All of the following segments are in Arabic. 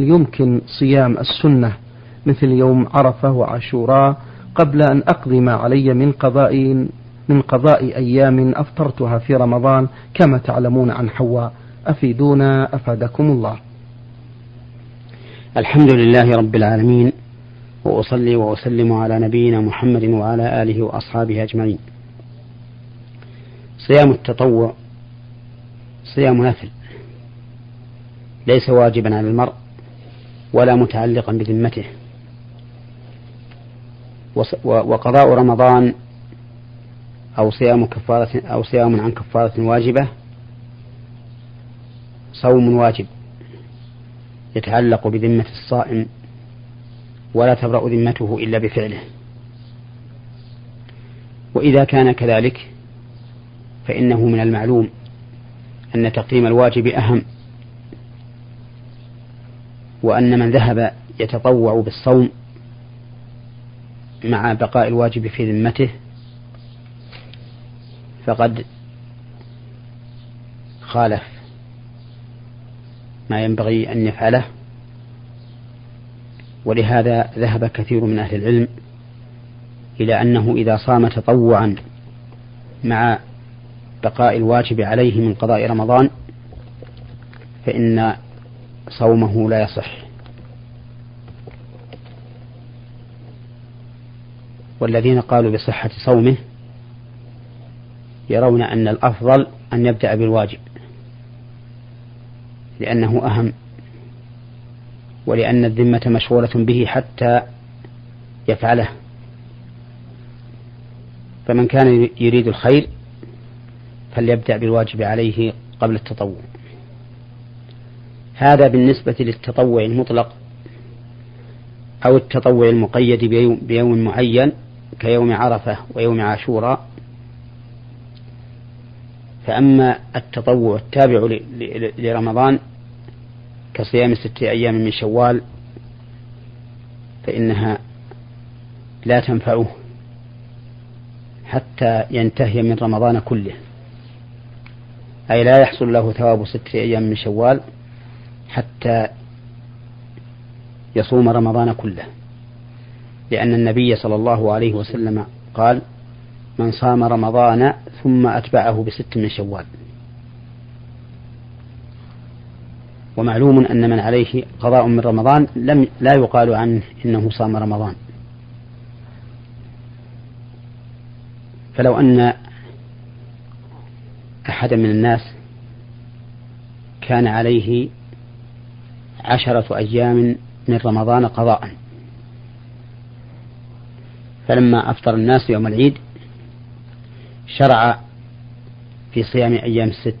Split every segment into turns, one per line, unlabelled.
يمكن صيام السنة مثل يوم عرفة وعاشوراء قبل أن أقضي ما علي من قضاء من قضاء أيام أفطرتها في رمضان كما تعلمون عن حواء. أفيدونا أفادكم الله.
الحمد لله رب العالمين وأصلي وأسلم على نبينا محمد وعلى آله وأصحابه أجمعين. صيام التطوع صيام نفل ليس واجبا على المرء ولا متعلقا بذمته. وقضاء رمضان أو صيام كفارة أو صيام عن كفارة واجبة صوم واجب يتعلق بذمة الصائم ولا تبرأ ذمته إلا بفعله. وإذا كان كذلك فإنه من المعلوم أن تقديم الواجب أهم. وأن من ذهب يتطوع بالصوم مع بقاء الواجب في ذمته فقد خالف ما ينبغي أن يفعله ولهذا ذهب كثير من أهل العلم إلى أنه إذا صام تطوعا مع بقاء الواجب عليه من قضاء رمضان فإن صومه لا يصح. والذين قالوا بصحة صومه يرون أن الأفضل أن يبدأ بالواجب لأنه أهم ولأن الذمة مشغولة به حتى يفعله. فمن كان يريد الخير فليبدأ بالواجب عليه قبل التطوع. هذا بالنسبة للتطوع المطلق أو التطوع المقيد بيوم, معين كيوم عرفة ويوم عاشوراء. فأما التطوع التابع لرمضان كصيام ستة أيام من شوال فإنها لا تنفعه حتى ينتهي من رمضان كله. أي لا يحصل له ثواب ستة أيام من شوال. حتى يصوم رمضان كله. لأن النبي صلى الله عليه وسلم قال من صام رمضان ثم أتبعه بست من شوال. ومعلوم أن من عليه قضاء من رمضان لم لا يقال عنه إنه صام رمضان. فلو أن أحدا من الناس كان عليه عشرة أيام من رمضان قضاء. فلما أفطر الناس يوم العيد شرع في صيام أيام الست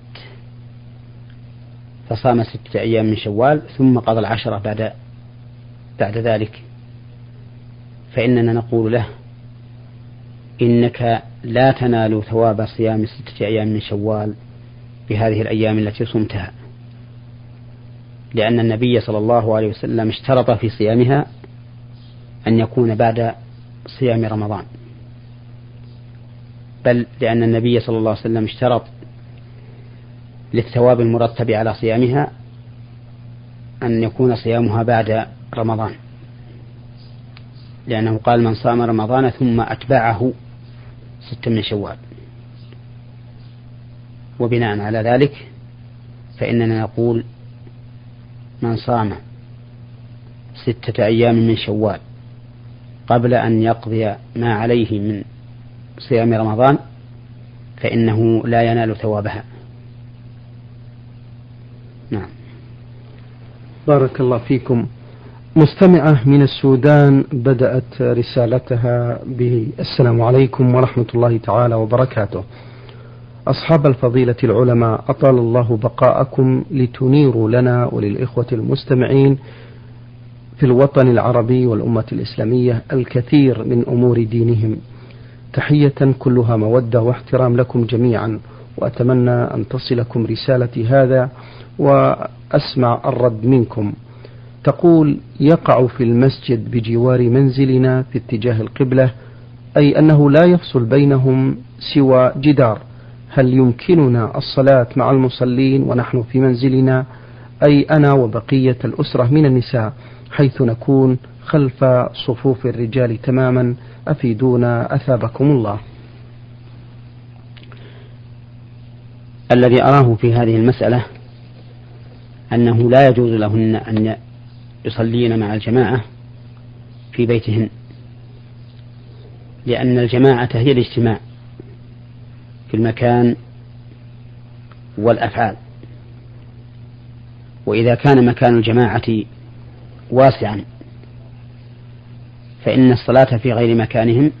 فصام ستة أيام من شوال ثم قضى العشرة بعد بعد ذلك. فإننا نقول له إنك لا تنال ثواب صيام ستة أيام من شوال بهذه الأيام التي صمتها. لأن النبي صلى الله عليه وسلم اشترط في صيامها أن يكون بعد صيام رمضان. بل لأن النبي صلى الله عليه وسلم اشترط للثواب المرتب على صيامها أن يكون صيامها بعد رمضان. لأنه قال من صام رمضان ثم أتبعه ست من شوال. وبناء على ذلك فإننا نقول من صام ستة أيام من شوال قبل أن يقضي ما عليه من صيام رمضان فإنه لا ينال ثوابها. نعم.
بارك الله فيكم. مستمعة من السودان بدأت رسالتها بالسلام عليكم ورحمة الله تعالى وبركاته. أصحاب الفضيلة العلماء أطال الله بقاءكم لتنيروا لنا وللإخوة المستمعين في الوطن العربي والأمة الإسلامية الكثير من أمور دينهم. تحية كلها مودة واحترام لكم جميعا وأتمنى أن تصلكم رسالتي هذا وأسمع الرد منكم. تقول يقع في المسجد بجوار منزلنا في اتجاه القبلة أي أنه لا يفصل بينهم سوى جدار. هل يمكننا الصلاة مع المصلين ونحن في منزلنا أي أنا وبقية الأسرة من النساء حيث نكون خلف صفوف الرجال تماما أفيدونا أثابكم الله.
الذي أراه في هذه المسألة أنه لا يجوز لهن أن يصلين مع الجماعة في بيتهن لأن الجماعة هي الاجتماع. في المكان والأفعال. وإذا كان مكان الجماعة واسعا فإن الصلاة في غير مكانهم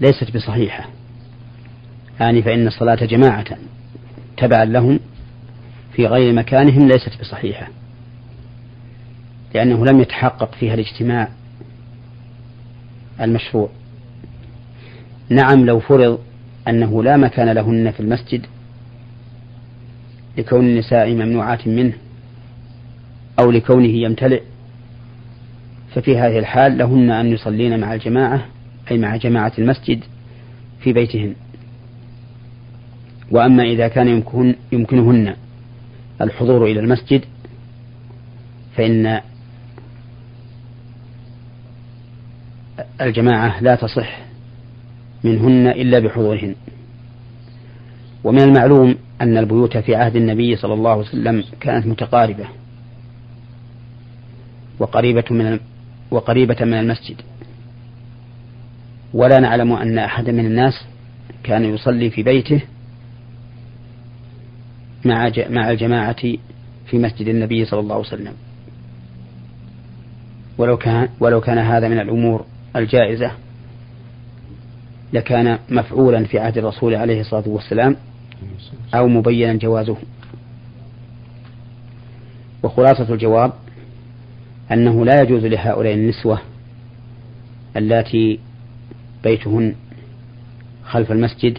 ليست بصحيحة. يعني فإن الصلاة جماعة تبعا لهم في غير مكانهم ليست بصحيحة لأنه لم يتحقق فيها الاجتماع المشروع. نعم لو فرض أنه لا مكان لهن في المسجد لكون النساء ممنوعات منه أو لكونه يمتلئ. ففي هذه الحال لهن أن يصلين مع الجماعة أي مع جماعة المسجد في بيتهن. وأما إذا كان يمكن يمكنهن الحضور إلى المسجد فإن الجماعة لا تصح. منهن إلا بحضورهن. ومن المعلوم أن البيوت في عهد النبي صلى الله عليه وسلم كانت متقاربة وقريبة من وقريبة من المسجد. ولا نعلم أن أحد من الناس كان يصلي في بيته مع مع الجماعة في مسجد النبي صلى الله عليه وسلم. ولو كان ولو كان هذا من الأمور الجائزة. لكان مفعولا في عهد الرسول عليه الصلاة والسلام أو مبينا جوازه. وخلاصة الجواب أنه لا يجوز لهؤلاء النسوة اللاتي بيتهن خلف المسجد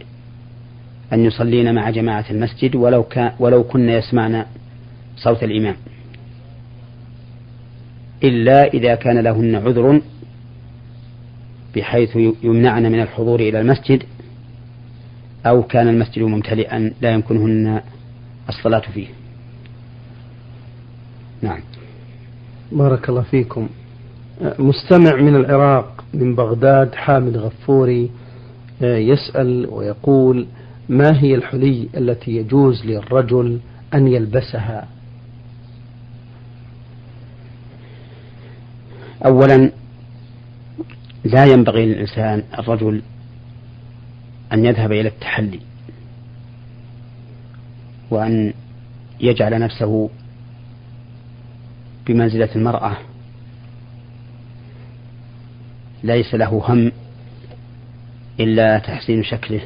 أن يصلين مع جماعة المسجد ولو ولو كن يسمعن صوت الإمام. إلا إذا كان لهن عذر بحيث يمنعن من الحضور إلى المسجد أو كان المسجد ممتلئا لا يمكنهن الصلاة فيه. نعم.
بارك الله فيكم. مستمع من العراق من بغداد حامد غفوري يسأل ويقول ما هي الحلي التي يجوز للرجل أن يلبسها؟
أولا لا ينبغي للإنسان الرجل أن يذهب إلى التحلي وأن يجعل نفسه بمنزلة المرأة. ليس له هم إلا تحسين شكله.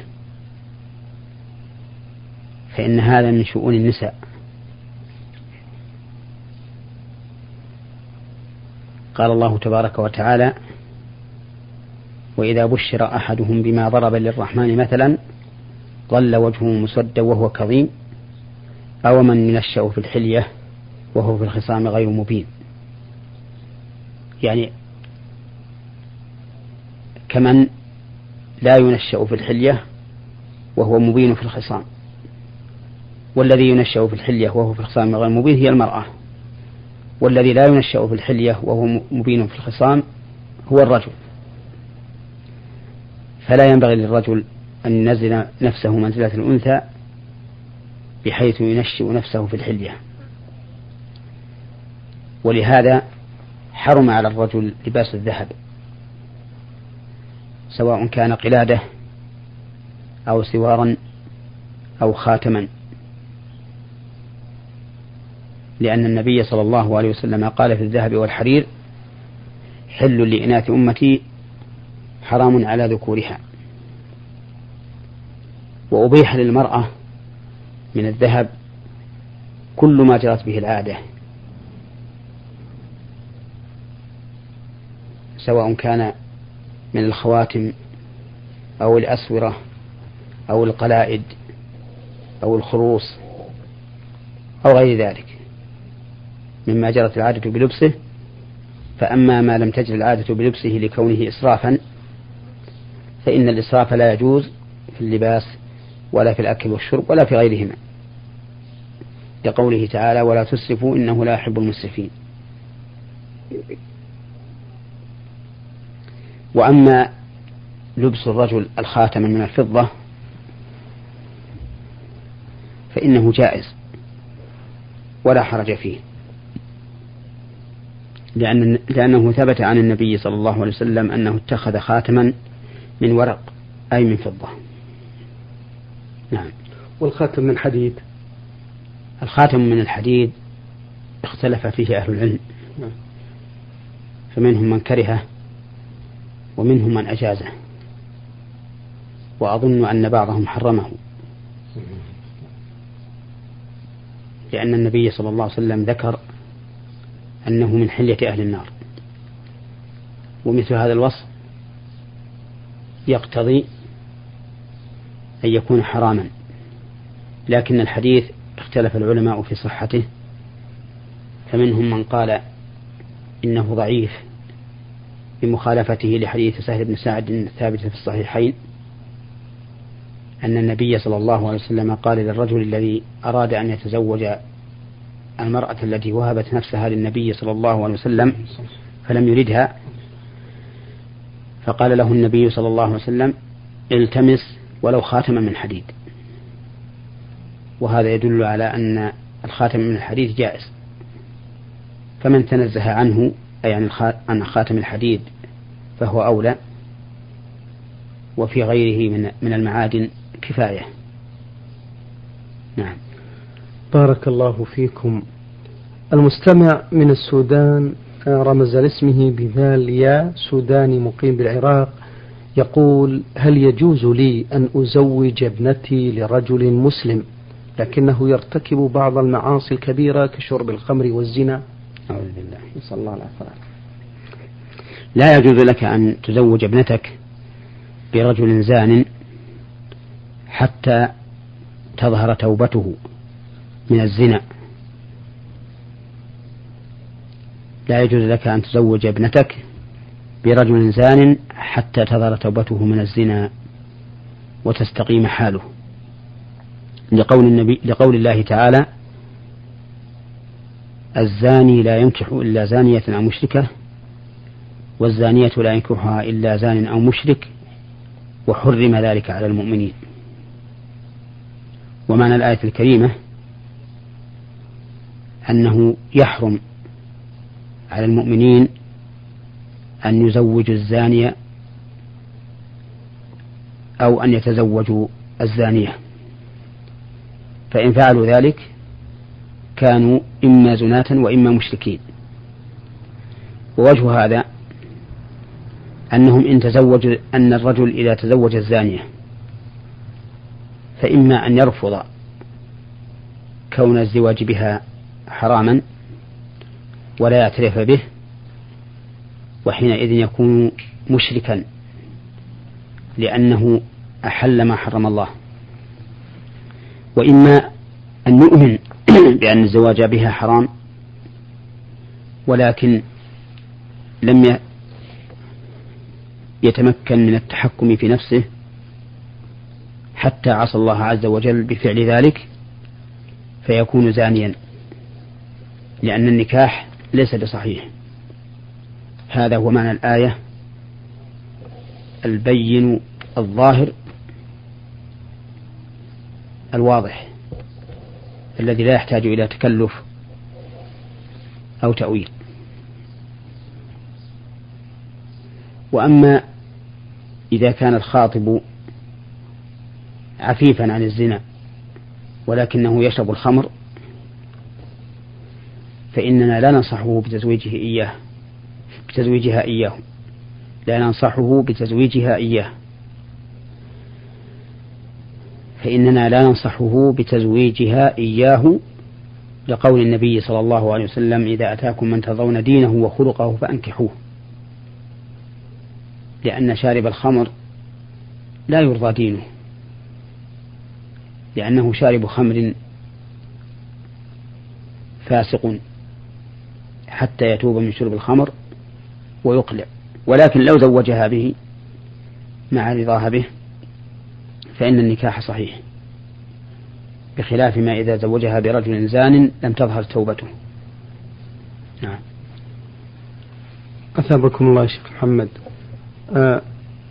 فإن هذا من شؤون النساء. قال الله تبارك وتعالى وإذا بشر أحدهم بما ضرب للرحمن مثلا ظل وجهه مسودا وهو كظيم أو من ينشأ في الحلية وهو في الخصام غير مبين. يعني كمن لا ينشأ في الحلية وهو مبين في الخصام. والذي ينشأ في الحلية وهو في الخصام غير مبين هي المرأة. والذي لا ينشأ في الحلية وهو مبين في الخصام هو الرجل. فلا ينبغي للرجل أن ينزل نفسه منزلة الأنثى بحيث ينشئ نفسه في الحلية. ولهذا حرم على الرجل لباس الذهب سواء كان قلادة أو سوارا أو خاتما لأن النبي صلى الله عليه وسلم قال في الذهب والحرير حل لإناث أمتي حرام على ذكورها. وأبيح للمرأة من الذهب كل ما جرت به العادة. سواء كان من الخواتم أو الأسورة أو القلائد أو الخروص أو غير ذلك. مما جرت العادة بلبسه فأما ما لم تجر العادة بلبسه لكونه إسرافا فإن الإسراف لا يجوز في اللباس ولا في الأكل والشرب ولا في غيرهما. لقوله تعالى ولا تسرفوا إنه لا يحب المسرفين. وأما لبس الرجل الخاتم من الفضة فإنه جائز ولا حرج فيه لأن لأنه ثبت عن النبي صلى الله عليه وسلم أنه اتخذ خاتما من ورق أي من فضة.
نعم. والخاتم من حديد.
الخاتم من الحديد اختلف فيه أهل العلم. نعم. فمنهم من كرهه ومنهم من أجازه. وأظن أن بعضهم حرمه. لأن النبي صلى الله عليه وسلم ذكر أنه من حلية أهل النار. ومثل هذا الوصف يقتضي أن يكون حراما. لكن الحديث اختلف العلماء في صحته فمنهم من قال إنه ضعيف بمخالفته لحديث سهل بن سعد الثابت في الصحيحين أن النبي صلى الله عليه وسلم قال للرجل الذي أراد أن يتزوج المرأة التي وهبت نفسها للنبي صلى الله عليه وسلم فلم يردها فقال له النبي صلى الله عليه وسلم التمس ولو خاتما من حديد. وهذا يدل على أن الخاتم من الحديد جائز. فمن تنزه عنه أي عن خاتم الحديد فهو أولى. وفي غيره من من المعادن كفاية. نعم.
بارك الله فيكم. المستمع من السودان رمز لاسمه بذال يا سوداني مقيم بالعراق يقول هل يجوز لي أن أزوج ابنتي لرجل مسلم لكنه يرتكب بعض المعاصي الكبيرة كشرب الخمر والزنا؟
أعوذ بالله. نسأل الله العافية. لا يجوز لك أن تزوج ابنتك برجل زان حتى تظهر توبته من الزنا. لا يجوز لك أن تزوج ابنتك برجل زان حتى تظهر توبته من الزنا وتستقيم حاله. لقول النبي لقول الله تعالى الزاني لا ينكح إلا زانية أو مشركة والزانية لا ينكحها إلا زان أو مشرك وحرم ذلك على المؤمنين. ومعنى الآية الكريمة أنه يحرم على المؤمنين أن يزوجوا الزانية أو أن يتزوجوا الزانية. فإن فعلوا ذلك كانوا إما زناة وإما مشركين. ووجه هذا أنهم إن تزوجوا أن الرجل إذا تزوج الزانية فإما أن يرفض كون الزواج بها حراما ولا يعترف به وحينئذ يكون مشركا لأنه أحل ما حرم الله. وإما أن نؤمن بأن الزواج بها حرام ولكن لم يتمكن من التحكم في نفسه حتى عصى الله عز وجل بفعل ذلك فيكون زانيا لأن النكاح ليس بصحيح. هذا هو معنى الآية البين الظاهر الواضح الذي لا يحتاج إلى تكلف أو تأويل. وأما إذا كان الخاطب عفيفا عن الزنا ولكنه يشرب الخمر فإننا لا ننصحه بتزويجه إياه بتزويجها إياه. لا ننصحه بتزويجها إياه. فإننا لا ننصحه بتزويجها إياه لقول النبي صلى الله عليه وسلم إذا أتاكم من ترضون دينه وخلقه فأنكحوه. لأن شارب الخمر لا يرضى دينه. لأنه شارب خمر فاسق. حتى يتوب من شرب الخمر ويقلع. ولكن لو زوجها به مع رضاها به فإن النكاح صحيح بخلاف ما إذا زوجها برجل زان لم تظهر توبته. نعم.
أثابكم الله شيخ محمد. آه،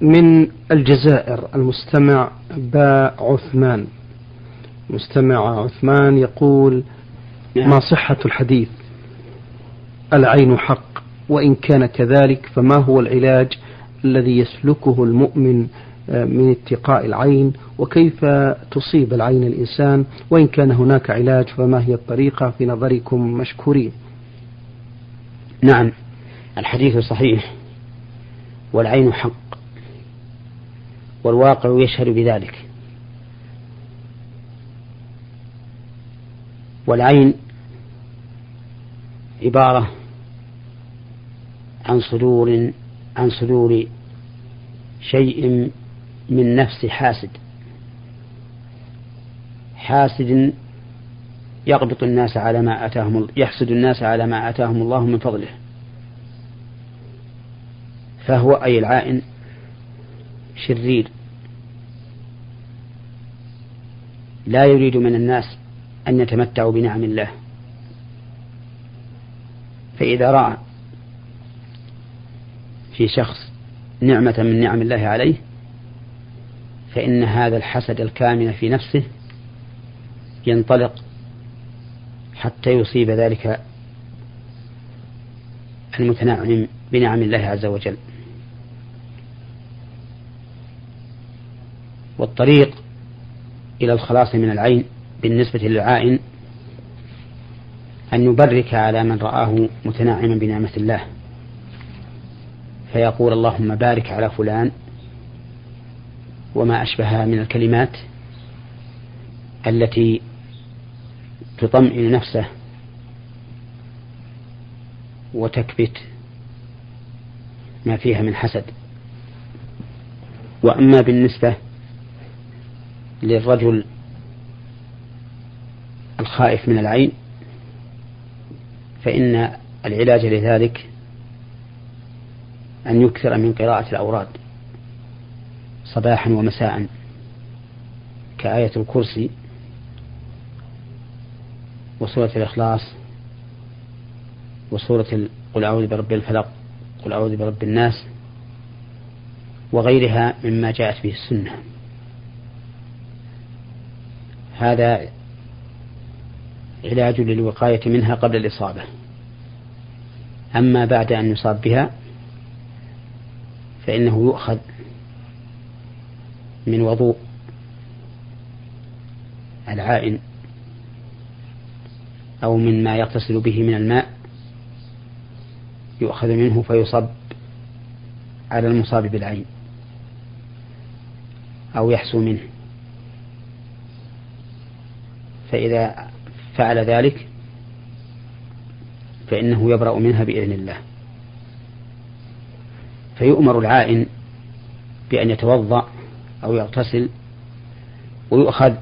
من الجزائر المستمع باء عثمان. مستمع عثمان يقول نعم. ما صحة الحديث؟ العين حق وإن كان كذلك فما هو العلاج الذي يسلكه المؤمن آه، من اتقاء العين؟ وكيف تصيب العين الإنسان؟ وإن كان هناك علاج فما هي الطريقة؟ في نظركم مشكورين.
نعم. الحديث صحيح. والعين حق. والواقع يشهد بذلك. والعين عبارة عن صدور عن صدور شيء من نفس حاسد. حاسد يقبط الناس على ما آتاهم يحسد الناس على ما آتاهم الله من فضله. فهو أي العائن شرير. لا يريد من الناس أن يتمتعوا بنعم الله. فإذا رأى في شخص نعمة من نعم الله عليه فإن هذا الحسد الكامن في نفسه ينطلق حتى يصيب ذلك المتنعم بنعم الله عز وجل. والطريق إلى الخلاص من العين بالنسبة للعائن أن يبرك على من رآه متنعما بنعمة الله. فيقول اللهم بارك على فلان وما أشبهها من الكلمات التي تطمئن نفسه وتكبت ما فيها من حسد. وأما بالنسبة للرجل الخائف من العين فإن العلاج لذلك أن يكثر من قراءة الأوراد صباحا ومساء. كآية الكرسي وسورة الإخلاص وسورة قل أعوذ برب الفلق قل أعوذ برب الناس وغيرها مما جاءت به السنة. هذا علاج للوقاية منها قبل الإصابة. أما بعد أن يصاب بها فإنه يؤخذ من وضوء العائن أو من ما يغتسل به من الماء يؤخذ منه فيصب على المصاب بالعين أو يحسو منه. فإذا فعل ذلك فإنه يبرأ منها بإذن الله. فيؤمر العائن بأن يتوضأ أو يغتسل ويؤخذ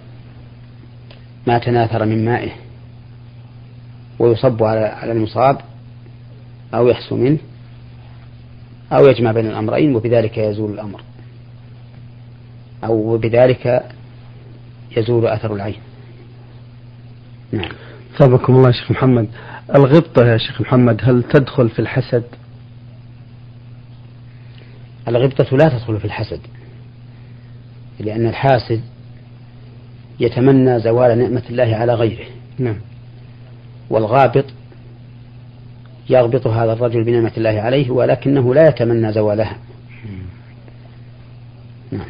ما تناثر من مائه ويصب على المصاب أو يحسو منه أو يجمع بين الأمرين وبذلك يزول الأمر أو بذلك يزول أثر العين.
نعم. ثابكم الله شيخ محمد. الغبطة يا شيخ محمد هل تدخل في الحسد؟
الغبطة لا تدخل في الحسد. لأن الحاسد يتمنى زوال نعمة الله على غيره.
نعم.
والغابط يغبط هذا الرجل بنعمة الله عليه ولكنه لا يتمنى زوالها.
نعم.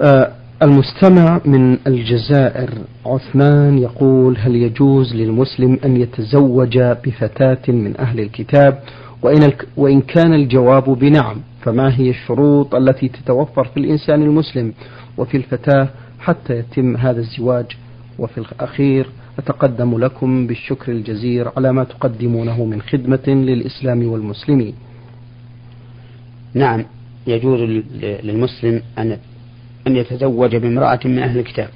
آه المستمع من الجزائر عثمان يقول هل يجوز للمسلم أن يتزوج بفتاة من أهل الكتاب وإن, وإن كان الجواب بنعم فما هي الشروط التي تتوفر في الإنسان المسلم وفي الفتاة حتى يتم هذا الزواج؟ وفي الأخير أتقدم لكم بالشكر الجزير على ما تقدمونه من خدمة للإسلام والمسلمين.
نعم يجوز للمسلم أن أن يتزوج بامرأة من أهل الكتاب.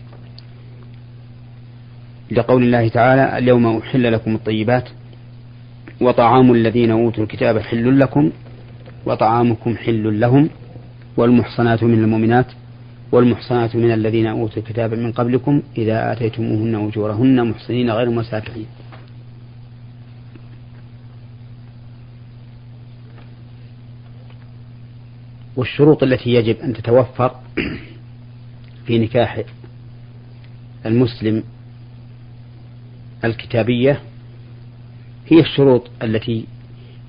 لقول الله تعالى اليوم أحل لكم الطيبات وطعام الذين أوتوا الكتاب حل لكم وطعامكم حل لهم والمحصنات من المؤمنات والمحصنات من الذين أوتوا الكتاب من قبلكم إذا آتيتموهن أجورهن محصنين غير مسافحين. والشروط التي يجب أن تتوفر في نكاح المسلم الكتابية هي الشروط التي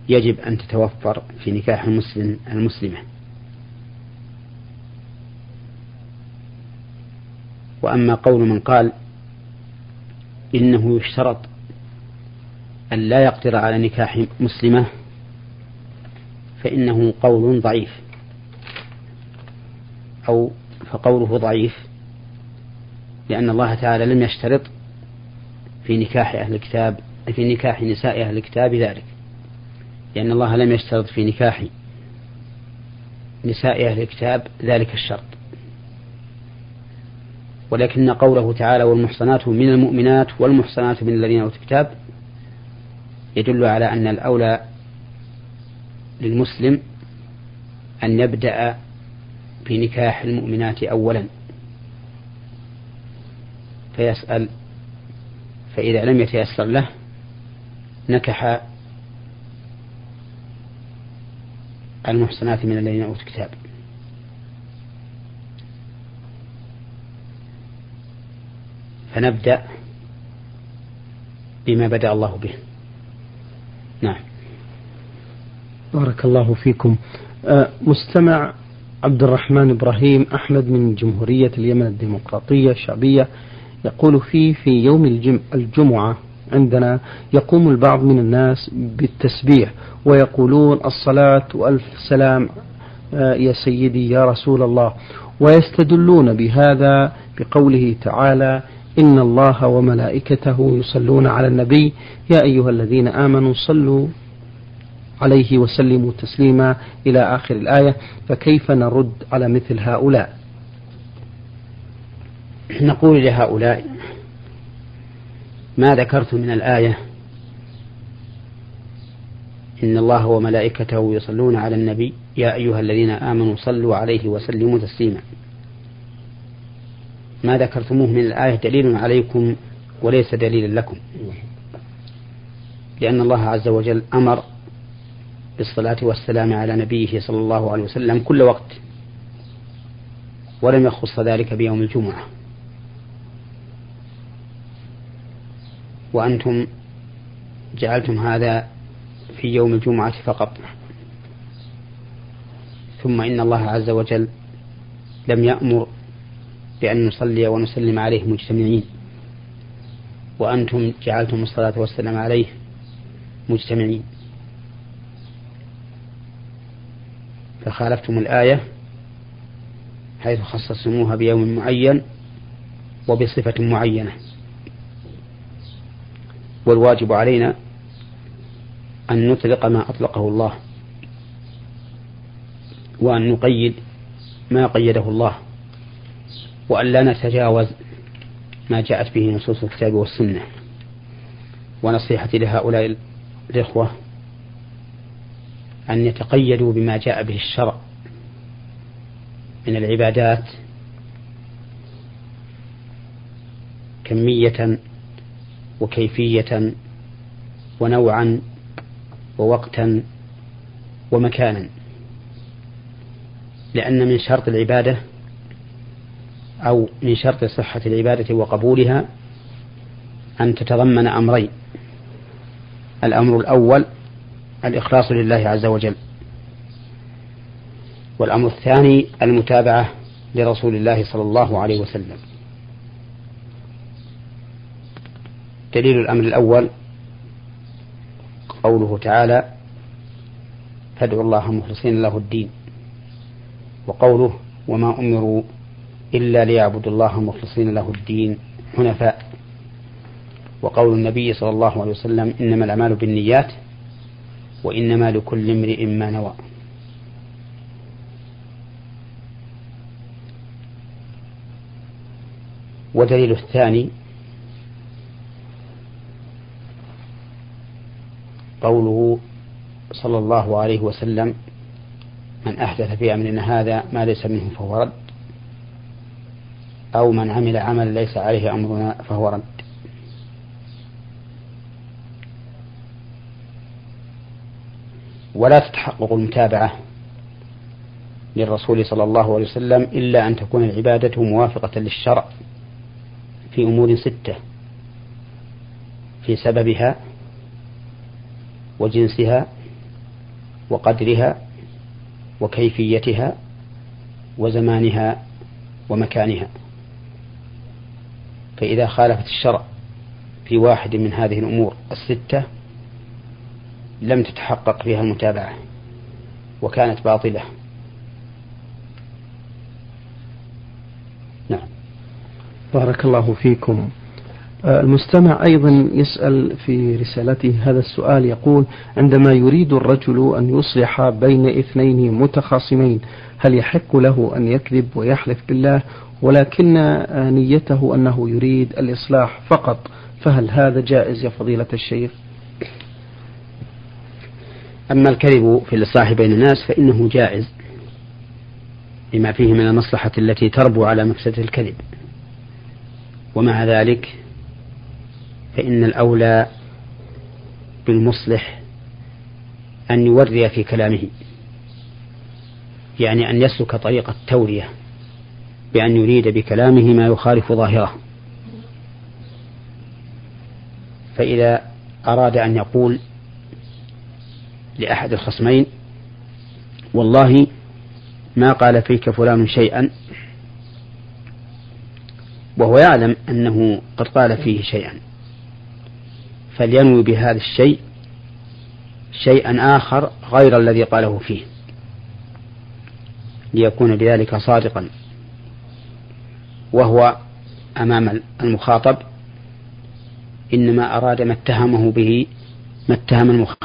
يجب أن تتوفر في نكاح المسلم المسلمة. وأما قول من قال إنه يشترط أن لا يقدر على نكاح مسلمة فإنه قول ضعيف. أو فقوله ضعيف لأن الله تعالى لم يشترط في نكاح أهل الكتاب في نكاح نساء أهل الكتاب ذلك لأن الله لم يشترط في نكاح نساء أهل الكتاب ذلك الشرط. ولكن قوله تعالى والمحصنات من المؤمنات والمحصنات من الذين أوتوا الكتاب يدل على أن الأولى للمسلم أن يبدأ في نكاح المؤمنات أولا. فيسأل فإذا لم يتيسر له نكح المحصنات من الذين أوتوا الكتاب. فنبدأ بما بدأ الله به. نعم.
بارك الله فيكم. آه، مستمع عبد الرحمن إبراهيم أحمد من جمهورية اليمن الديمقراطية الشعبية يقول فيه في يوم الجم الجمعة عندنا يقوم البعض من الناس بالتسبيح ويقولون الصلاة وألف سلام آه، يا سيدي يا رسول الله. ويستدلون بهذا بقوله تعالى إن الله وملائكته يصلون على النبي. يا أيها الذين آمنوا صلوا عليه وسلموا تسليما إلى آخر الآية فكيف نرد على مثل هؤلاء؟
نقول لهؤلاء ما ذكرت من الآية إن الله وملائكته يصلون على النبي يا أيها الذين آمنوا صلوا عليه وسلموا تسليما. ما ذكرتموه من الآية دليل عليكم وليس دليلا لكم. لأن الله عز وجل أمر بالصلاة والسلام على نبيه صلى الله عليه وسلم كل وقت ولم يخص ذلك بيوم الجمعة. وأنتم جعلتم هذا في يوم الجمعة فقط. ثم إن الله عز وجل لم يأمر بأن نصلي ونسلم عليه مجتمعين. وأنتم جعلتم الصلاة والسلام عليه مجتمعين. فخالفتم الآية حيث خصصتموها بيوم معين وبصفة معينة. والواجب علينا أن نطلق ما أطلقه الله وأن نقيد ما قيده الله وأن لا نتجاوز ما جاءت به نصوص الكتاب والسنة ونصيحتي لهؤلاء الإخوة أن يتقيدوا بما جاء به الشرع من العبادات كمية وكيفية ونوعا ووقتا ومكانا. لأن من شرط العبادة أو من شرط صحة العبادة وقبولها أن تتضمن أمرين. الأمر الأول الإخلاص لله عز وجل. والأمر الثاني المتابعة لرسول الله صلى الله عليه وسلم. دليل الأمر الأول قوله تعالى فادعوا الله مخلصين له الدين وقوله وما أمروا إلا ليعبدوا الله مخلصين له الدين حنفاء. وقول النبي صلى الله عليه وسلم إنما الأعمال بالنيات وإنما لكل امرئ ما نوى ودليل الثاني قوله صلى الله عليه وسلم من أحدث في أمرنا هذا ما ليس منه فهو رد أو من عمل عملا ليس عليه أمرنا فهو رد. ولا تتحقق المتابعة للرسول صلى الله عليه وسلم إلا أن تكون العبادة موافقة للشرع في أمور ستة في سببها وجنسها وقدرها وكيفيتها وزمانها ومكانها. فإذا خالفت الشرع في واحد من هذه الأمور الستة لم تتحقق فيها المتابعة وكانت باطلة.
نعم. بارك الله فيكم. المستمع أيضا يسأل في رسالته هذا السؤال يقول عندما يريد الرجل أن يصلح بين اثنين متخاصمين هل يحق له أن يكذب ويحلف بالله؟ ولكن آه، نيته أنه يريد الإصلاح فقط. فهل هذا جائز يا فضيلة الشيخ؟
أما الكذب في الإصلاح بين الناس فإنه جائز لما فيه من المصلحة التي تربو على مفسدة الكذب. ومع ذلك فإن الأولى بالمصلح أن يوري في كلامه يعني أن يسلك طريق التورية بأن يريد بكلامه ما يخالف ظاهره. فإذا أراد أن يقول لأحد الخصمين والله ما قال فيك فلان شيئا وهو يعلم أنه قد قال فيه شيئا. فلينوي بهذا الشيء شيئا آخر غير الذي قاله فيه ليكون بذلك صادقا وهو أمام المخاطب إنما أراد ما اتهمه به ما اتهم المخاطب.